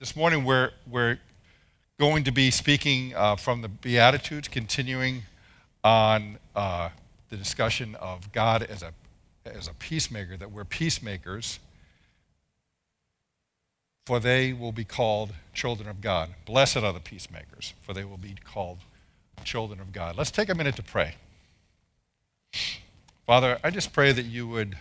This morning we're, we're going to be speaking uh, from the Beatitudes, continuing on uh, the discussion of God as a, as a peacemaker, that we're peacemakers, for they will be called children of God. Blessed are the peacemakers, for they will be called children of God. Let's take a minute to pray. Father, I just pray that you would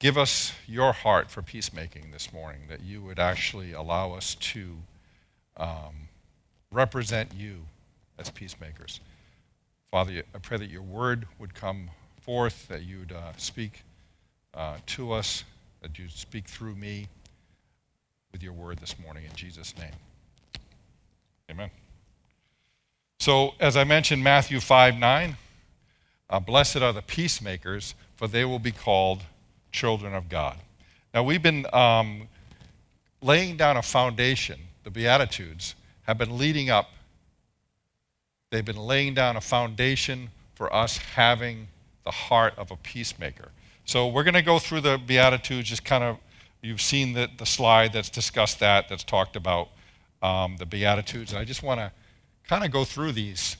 Give us your heart for peacemaking this morning, that you would actually allow us to um, represent you as peacemakers. Father, I pray that your word would come forth, that you would uh, speak uh, to us, that you'd speak through me with your word this morning in Jesus' name. Amen. So, as I mentioned, Matthew 5 9, uh, blessed are the peacemakers, for they will be called children of God. Now, we've been um, laying down a foundation. The Beatitudes have been leading up, they've been laying down a foundation for us having the heart of a peacemaker. So, we're going to go through the Beatitudes, just kind of, you've seen the, the slide that's discussed that, that's talked about um, the Beatitudes. And I just want to kind of go through these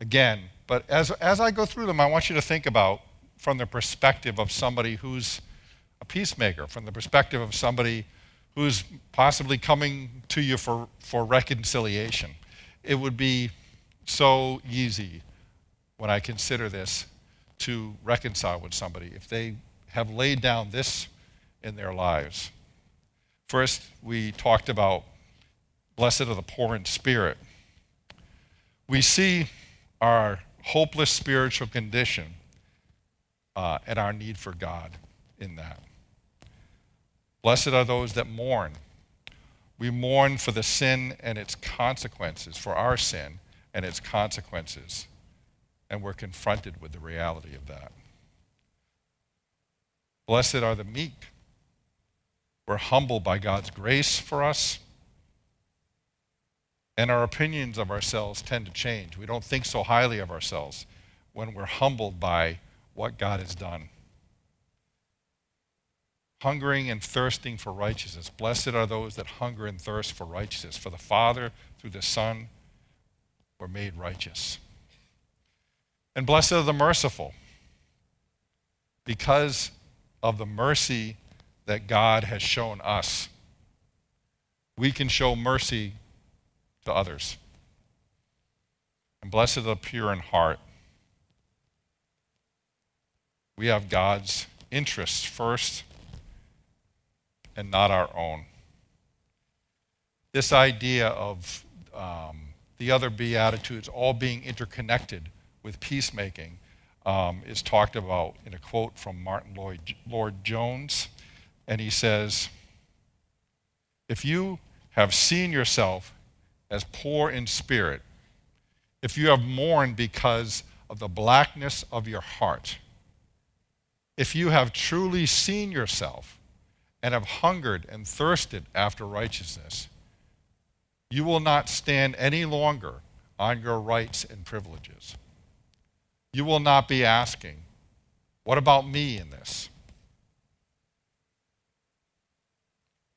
again. But as, as I go through them, I want you to think about from the perspective of somebody who's peacemaker, from the perspective of somebody who's possibly coming to you for, for reconciliation. It would be so easy when I consider this to reconcile with somebody if they have laid down this in their lives. First, we talked about blessed are the poor in spirit. We see our hopeless spiritual condition uh, and our need for God in that. Blessed are those that mourn. We mourn for the sin and its consequences, for our sin and its consequences. And we're confronted with the reality of that. Blessed are the meek. We're humbled by God's grace for us. And our opinions of ourselves tend to change. We don't think so highly of ourselves when we're humbled by what God has done. Hungering and thirsting for righteousness. Blessed are those that hunger and thirst for righteousness, for the Father, through the Son, were made righteous. And blessed are the merciful, because of the mercy that God has shown us. We can show mercy to others. And blessed are the pure in heart we have God's interests first and not our own. This idea of um, the other Beatitudes all being interconnected with peacemaking um, is talked about in a quote from Martyn Lloyd, Lloyd Jones. And he says, If you have seen yourself as poor in spirit, if you have mourned because of the blackness of your heart, if you have truly seen yourself and have hungered and thirsted after righteousness, you will not stand any longer on your rights and privileges. You will not be asking, What about me in this?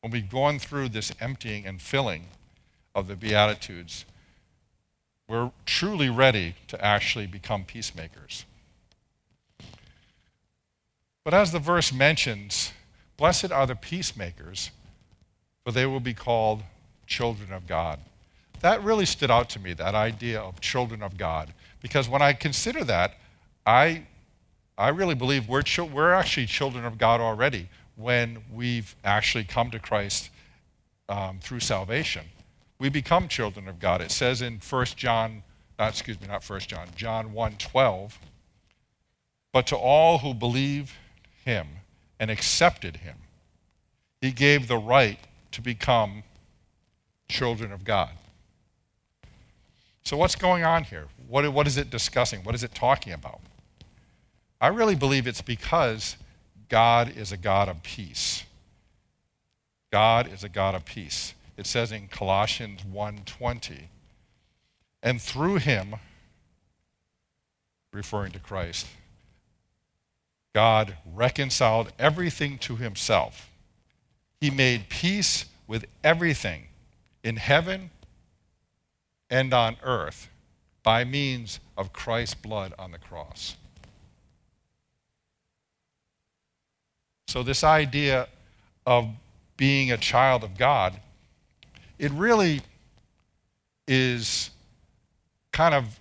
When we've gone through this emptying and filling of the Beatitudes, we're truly ready to actually become peacemakers. But as the verse mentions, blessed are the peacemakers, for they will be called children of God. That really stood out to me, that idea of children of God. Because when I consider that, I, I really believe we're, we're actually children of God already when we've actually come to Christ um, through salvation. We become children of God. It says in 1 John, not, excuse me, not 1 John, John 1 12, but to all who believe him and accepted him, he gave the right to become children of God. So, what's going on here? What, what is it discussing? What is it talking about? I really believe it's because God is a God of peace. God is a God of peace. It says in Colossians 1:20, and through him, referring to Christ, God reconciled everything to himself. He made peace with everything in heaven and on earth by means of Christ's blood on the cross. So, this idea of being a child of God, it really is kind of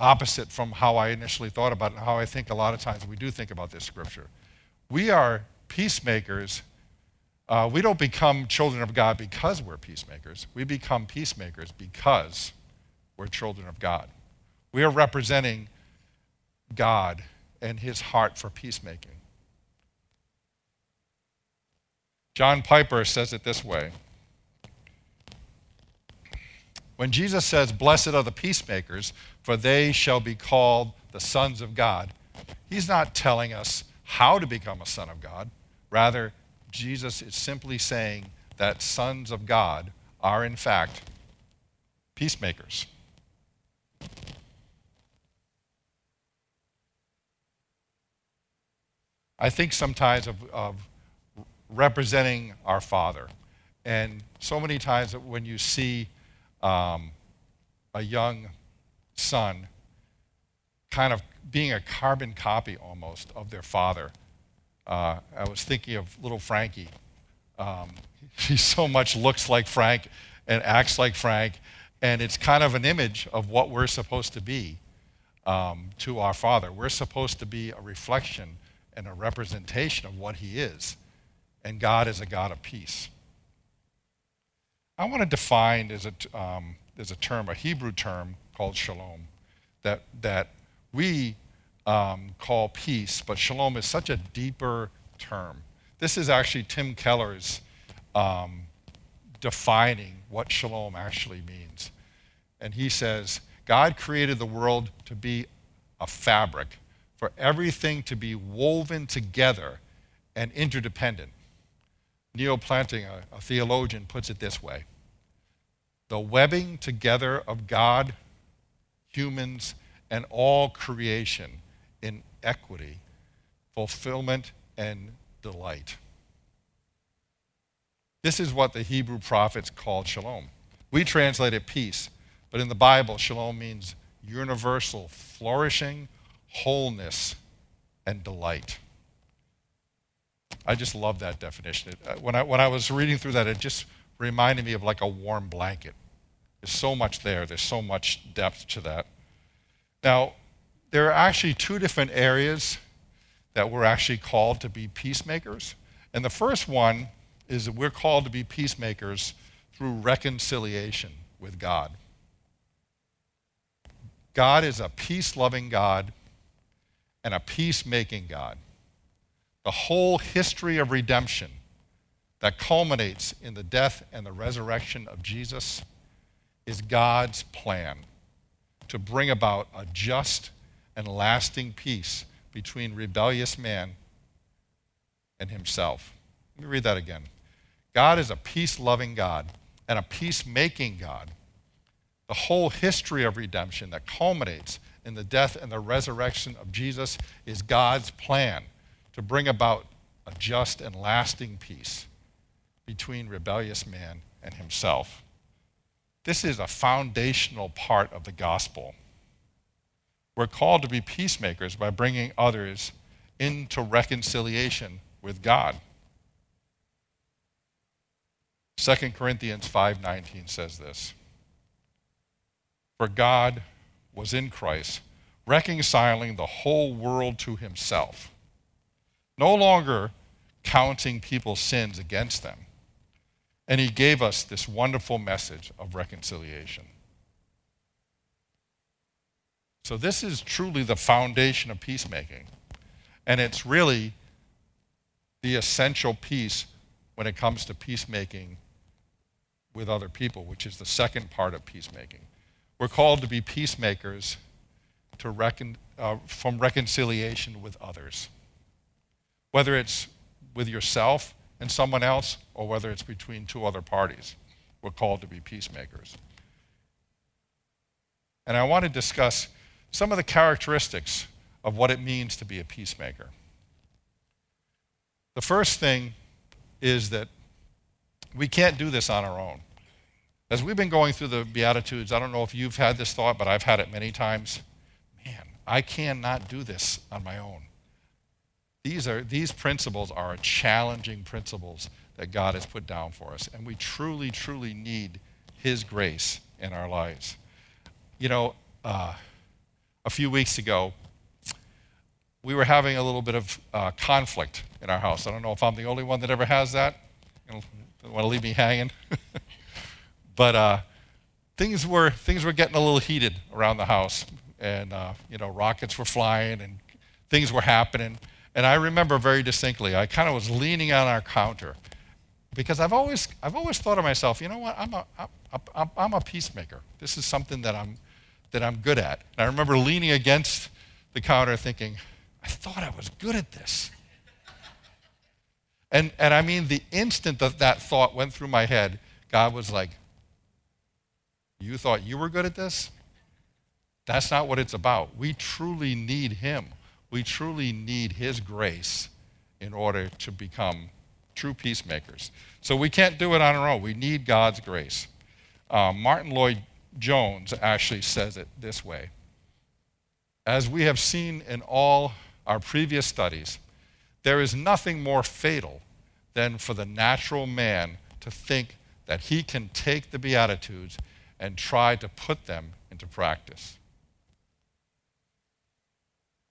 opposite from how I initially thought about it and how I think a lot of times we do think about this scripture. We are peacemakers. Uh, we don't become children of God because we're peacemakers. We become peacemakers because we're children of God. We are representing God and his heart for peacemaking. John Piper says it this way When Jesus says, Blessed are the peacemakers, for they shall be called the sons of God, he's not telling us how to become a son of God. Rather, Jesus is simply saying that sons of God are, in fact, peacemakers. I think sometimes of, of representing our Father. And so many times when you see um, a young son kind of being a carbon copy almost of their father, uh, I was thinking of little Frankie. Um, he so much looks like Frank and acts like Frank, and it's kind of an image of what we're supposed to be um, to our Father. We're supposed to be a reflection and a representation of what He is and God is a God of peace. I want to define as a, um, a term, a Hebrew term called shalom, that, that we um, call peace, but shalom is such a deeper term. This is actually Tim Keller's um, defining what shalom actually means. And he says, God created the world to be a fabric, for everything to be woven together and interdependent. Neal Plantinga, a, a theologian, puts it this way The webbing together of God, humans, and all creation in equity, fulfillment, and delight. This is what the Hebrew prophets called shalom. We translate it peace, but in the Bible, shalom means universal flourishing, wholeness, and delight. I just love that definition. Uh, when, I, when I was reading through that, it just reminded me of like a warm blanket. There's so much there, there's so much depth to that. Now, there are actually two different areas that we're actually called to be peacemakers. And the first one is that we're called to be peacemakers through reconciliation with God. God is a peace loving God and a peacemaking God the whole history of redemption that culminates in the death and the resurrection of Jesus is God's plan to bring about a just and lasting peace between rebellious man and himself. Let me read that again. God is a peace loving God and a peacemaking God. The whole history of redemption that culminates in the death and the resurrection of Jesus is God's plan to bring about a just and lasting peace between rebellious man and himself. This is a foundational part of the gospel. We're called to be peacemakers by bringing others into reconciliation with God. 2 Corinthians 5:19 says this. For God was in Christ reconciling the whole world to himself no longer counting people's sins against them. And he gave us this wonderful message of reconciliation. So, this is truly the foundation of peacemaking. And it's really the essential piece when it comes to peacemaking with other people, which is the second part of peacemaking. We're called to be peacemakers to recon, uh, from reconciliation with others whether it's with yourself and someone else or whether it's between two other parties. We're called to be peacemakers. And I want to discuss some of the characteristics of what it means to be a peacemaker. The first thing is that We can't do this on our own. As we've been going through the Beatitudes, I don't know if you've had this thought, but I've had it many times. Man, I cannot do this on my own. These, are, these principles are challenging principles that God has put down for us, and we truly, truly need His grace in our lives. You know, uh, a few weeks ago, we were having a little bit of uh, conflict in our house. I don't know if I'm the only one that ever has that. You don't want to leave me hanging. But uh, things were things were getting a little heated around the house, and uh, you know rockets were flying and things were happening. And I remember very distinctly, I kind of was leaning on our counter because I've always I've always thought of myself, you know what? I'm a I'm, I'm a peacemaker. This is something that I'm that I'm good at. And I remember leaning against the counter, thinking, I thought I was good at this. And, and I mean, the instant that that thought went through my head, God was like, you thought you were good at this? That's not what it's about. We truly need Him. We truly need His grace in order to become true peacemakers. So we can't do it on our own. We need God's grace. Uh, Martyn Lloyd-Jones actually says it this way As we have seen in all our previous studies, there is nothing more fatal than for the natural man to think that he can take the Beatitudes and try to put them into practice.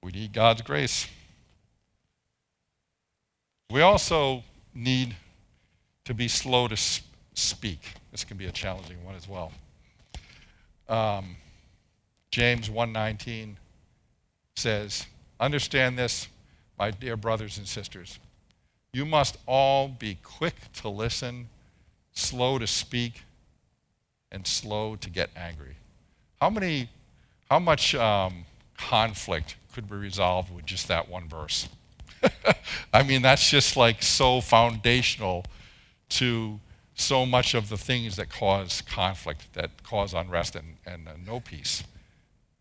We need God's grace. We also need to be slow to speak. This can be a challenging one as well. Um, James 1:19 says, "Understand this, my dear brothers and sisters. You must all be quick to listen, slow to speak, and slow to get angry. How many, how much um, conflict could be resolved with just that one verse? I mean, that's just like so foundational to so much of the things that cause conflict, that cause unrest and, and uh, no peace.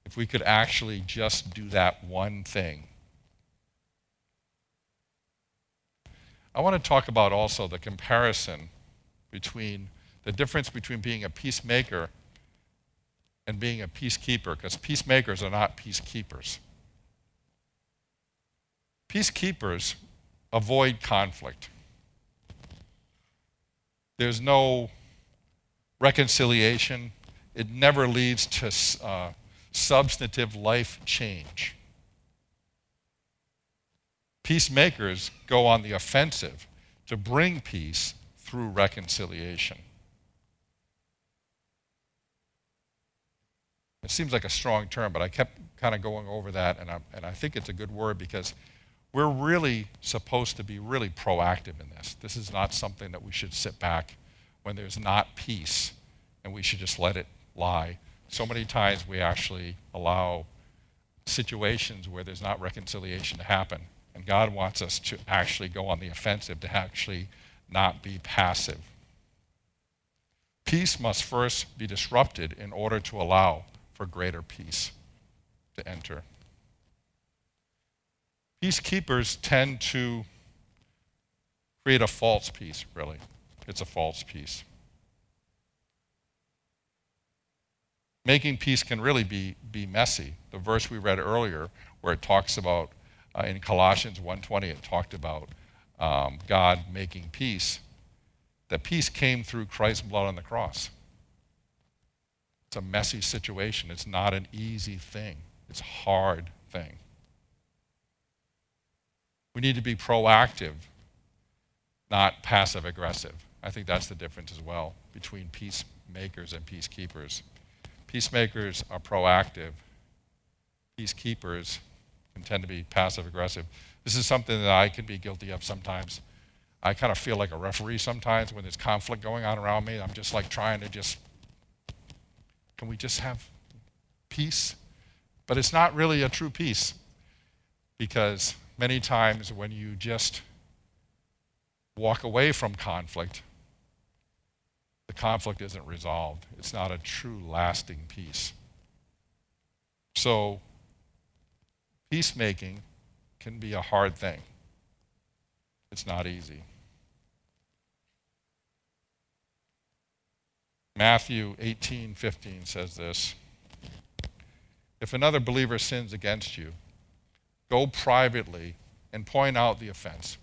If we could actually just do that one thing. I want to talk about also the comparison between the difference between being a peacemaker and being a peacekeeper, because peacemakers are not peacekeepers. Peacekeepers avoid conflict. There's no reconciliation. It never leads to uh, substantive life change. Peacemakers go on the offensive to bring peace through reconciliation. It seems like a strong term, but I kept kind of going over that, and I, and I think it's a good word because we're really supposed to be really proactive in this. This is not something that we should sit back when there's not peace and we should just let it lie. So many times we actually allow situations where there's not reconciliation to happen. And God wants us to actually go on the offensive, to actually not be passive. Peace must first be disrupted in order to allow for greater peace to enter. Peacekeepers tend to create a false peace, really. It's a false peace. Making peace can really be, be messy. The verse we read earlier, where it talks about, uh, in Colossians 1.20, it talked about um, God making peace. That peace came through Christ's blood on the cross. It's a messy situation. It's not an easy thing. It's a hard thing. We need to be proactive, not passive aggressive. I think that's the difference as well between peacemakers and peacekeepers. Peacemakers are proactive. Peacekeepers can tend to be passive aggressive. This is something that I can be guilty of sometimes. I kind of feel like a referee sometimes when there's conflict going on around me. I'm just like trying to just can we just have peace? But it's not really a true peace because many times when you just walk away from conflict, the conflict isn't resolved. It's not a true lasting peace. So, peacemaking can be a hard thing. It's not easy. Matthew 18 15 says this If another believer sins against you, go privately and point out the offense.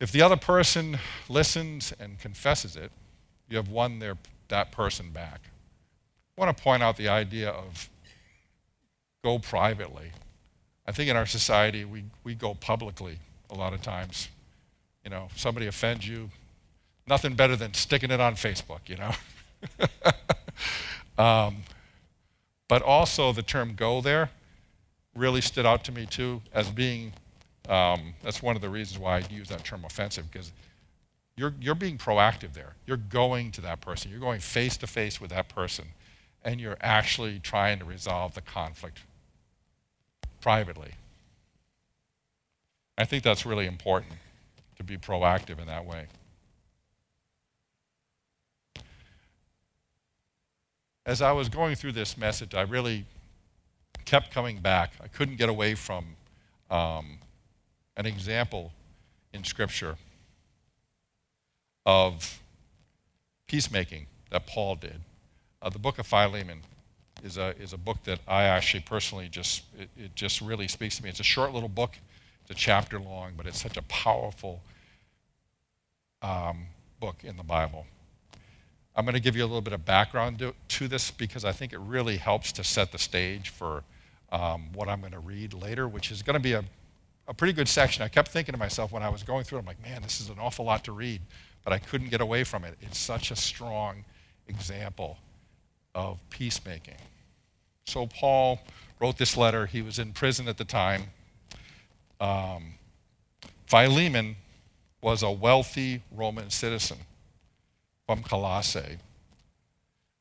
If the other person listens and confesses it, you have won their, that person back. I want to point out the idea of go privately. I think in our society, we, we go publicly a lot of times. You know, somebody offends you, nothing better than sticking it on Facebook, you know. um, but also, the term go there really stood out to me too as being um, that's one of the reasons why I use that term offensive because you're, you're being proactive there. You're going to that person, you're going face to face with that person, and you're actually trying to resolve the conflict privately. I think that's really important to be proactive in that way. As I was going through this message, I really kept coming back. I couldn't get away from um, an example in Scripture of peacemaking that Paul did. Uh, the book of Philemon is a, is a book that I actually personally just, it, it just really speaks to me. It's a short little book, it's a chapter long, but it's such a powerful um, book in the Bible. I'm going to give you a little bit of background to, to this because I think it really helps to set the stage for um, what I'm going to read later, which is going to be a, a pretty good section. I kept thinking to myself when I was going through it, I'm like, man, this is an awful lot to read, but I couldn't get away from it. It's such a strong example of peacemaking. So Paul wrote this letter. He was in prison at the time. Um, Philemon was a wealthy Roman citizen from Colossae.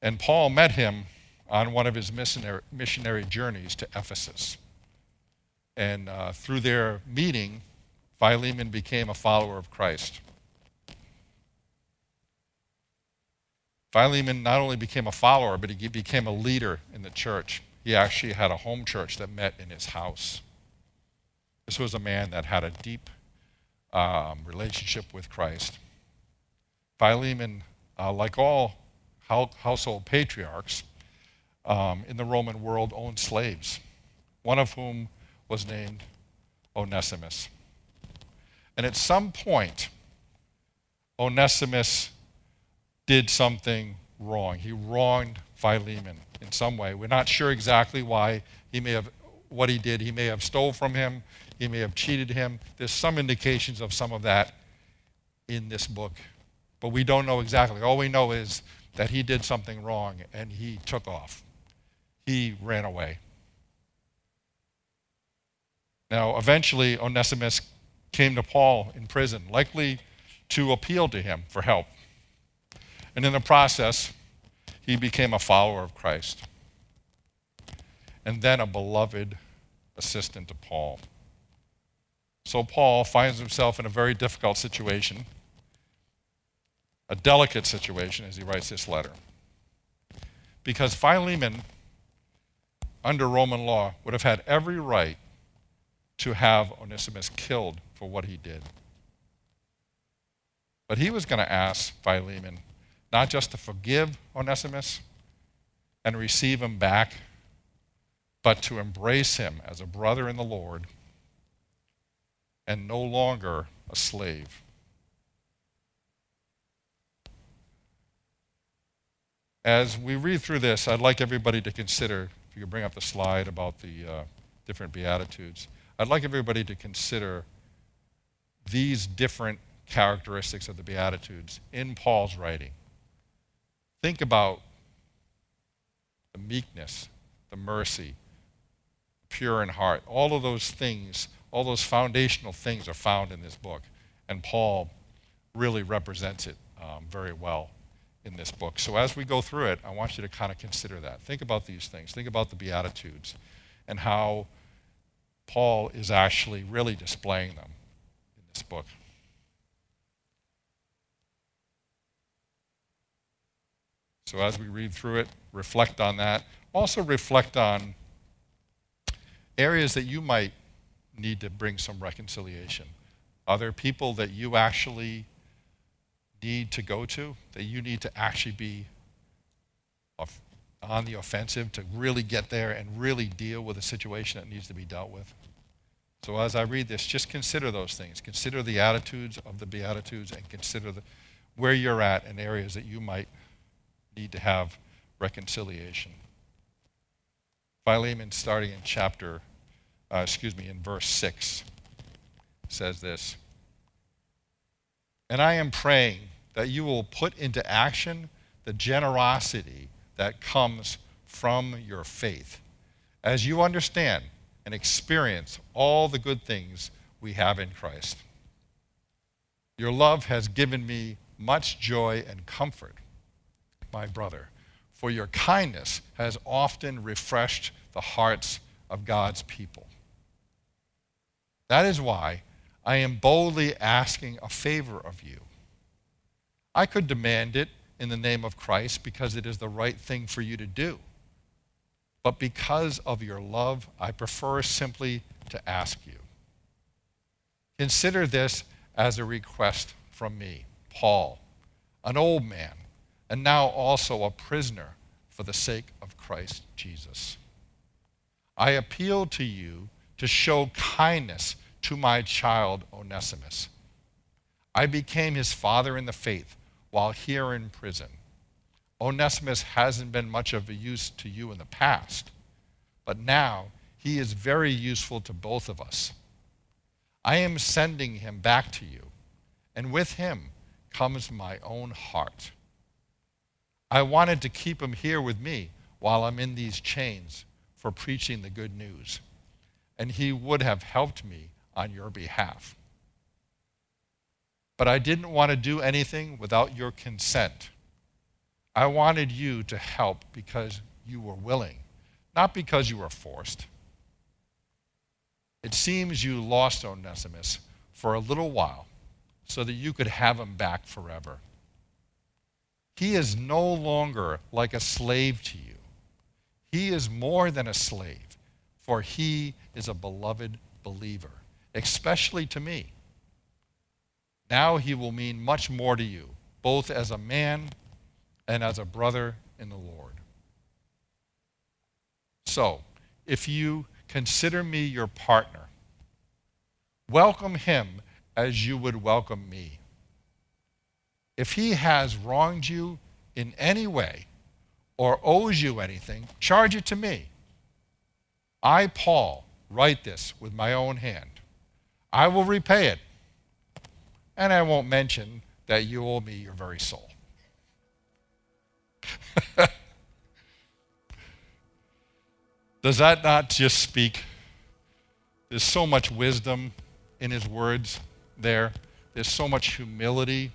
And Paul met him on one of his missionary, journeys to Ephesus. And uh, through their meeting, Philemon became a follower of Christ. Philemon not only became a follower, but he became a leader in the church. He actually had a home church that met in his house. This was a man that had a deep um, relationship with Christ. Philemon, uh, like all household patriarchs um, in the Roman world, owned slaves, one of whom was named Onesimus. And at some point, Onesimus did something wrong. He wronged Philemon in some way. We're not sure exactly why. He may have what he did. He may have stole from him. He may have cheated him. There's some indications of some of that in this book, but we don't know exactly. All we know is that he did something wrong and he took off. He ran away. Now, eventually, Onesimus came to Paul in prison, likely to appeal to him for help. And in the process, he became a follower of Christ. And then a beloved assistant to Paul. So Paul finds himself in a very difficult situation, a delicate situation as he writes this letter. Because Philemon, under Roman law, would have had every right to have Onesimus killed for what he did. But he was going to ask Philemon not just to forgive Onesimus and receive him back, but to embrace him as a brother in the Lord and no longer a slave. As we read through this, I'd like everybody to consider, if you could bring up the slide about the uh, different Beatitudes, I'd like everybody to consider these different characteristics of the Beatitudes in Paul's writing. Think about the meekness, the mercy, pure in heart. All of those things, all those foundational things are found in this book. And Paul really represents it um, very well in this book. So as we go through it, I want you to kind of consider that. Think about these things. Think about the Beatitudes and how Paul is actually really displaying them in this book. So as we read through it, reflect on that. Also, reflect on areas that you might need to bring some reconciliation. Are there people that you actually need to go to, that you need to actually be on the offensive to really get there and really deal with a situation that needs to be dealt with. So as I read this, just consider those things. Consider the attitudes of the Beatitudes and consider the, where you're at in areas that you might need to have reconciliation. Philemon, starting in chapter, uh, excuse me, in verse 6, says this And I am praying that you will put into action the generosity that comes from your faith as you understand and experience all the good things we have in Christ. Your love has given me much joy and comfort, my brother, for your kindness has often refreshed the hearts of God's people. That is why I am boldly asking a favor of you. I could demand it in the name of Christ because it is the right thing for you to do. But because of your love, I prefer simply to ask you. Consider this as a request from me, Paul, an old man, and now also a prisoner for the sake of Christ Jesus. I appeal to you to show kindness to my child Onesimus. I became his father in the faith while here in prison. Onesimus hasn't been much of a use to you in the past, but now he is very useful to both of us. I am sending him back to you, and with him comes my own heart. I wanted to keep him here with me while I'm in these chains for preaching the good news, and he would have helped me on your behalf. But I didn't want to do anything without your consent. I wanted you to help because you were willing, not because you were forced. It seems you lost Onesimus for a little while so that you could have him back forever. He is no longer like a slave to you. He is more than a slave, for he is a beloved believer, especially to me. Now he will mean much more to you, both as a man and as a brother in the Lord. So, if you consider me your partner, welcome him as you would welcome me. If he has wronged you in any way or owes you anything, charge it to me. I, Paul, write this with my own hand. I will repay it and I won't mention that you owe me your very soul. Does that not just speak? There's so much wisdom in his words there. There's so much humility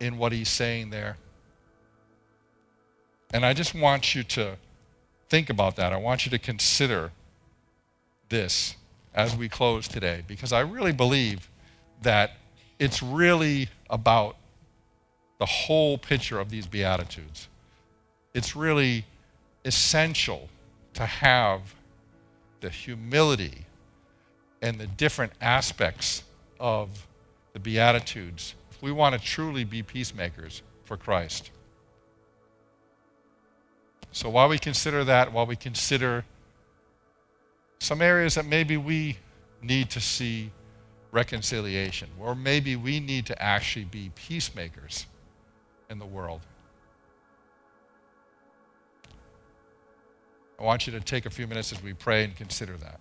in what he's saying there. And I just want you to think about that. I want you to consider this as we close today because I really believe that it's really about the whole picture of these Beatitudes. It's really essential to have the humility and the different aspects of the Beatitudes if we want to truly be peacemakers for Christ. So while we consider that, while we consider some areas that maybe we need to see reconciliation. Or maybe we need to actually be peacemakers in the world. I want you to take a few minutes as we pray and consider that.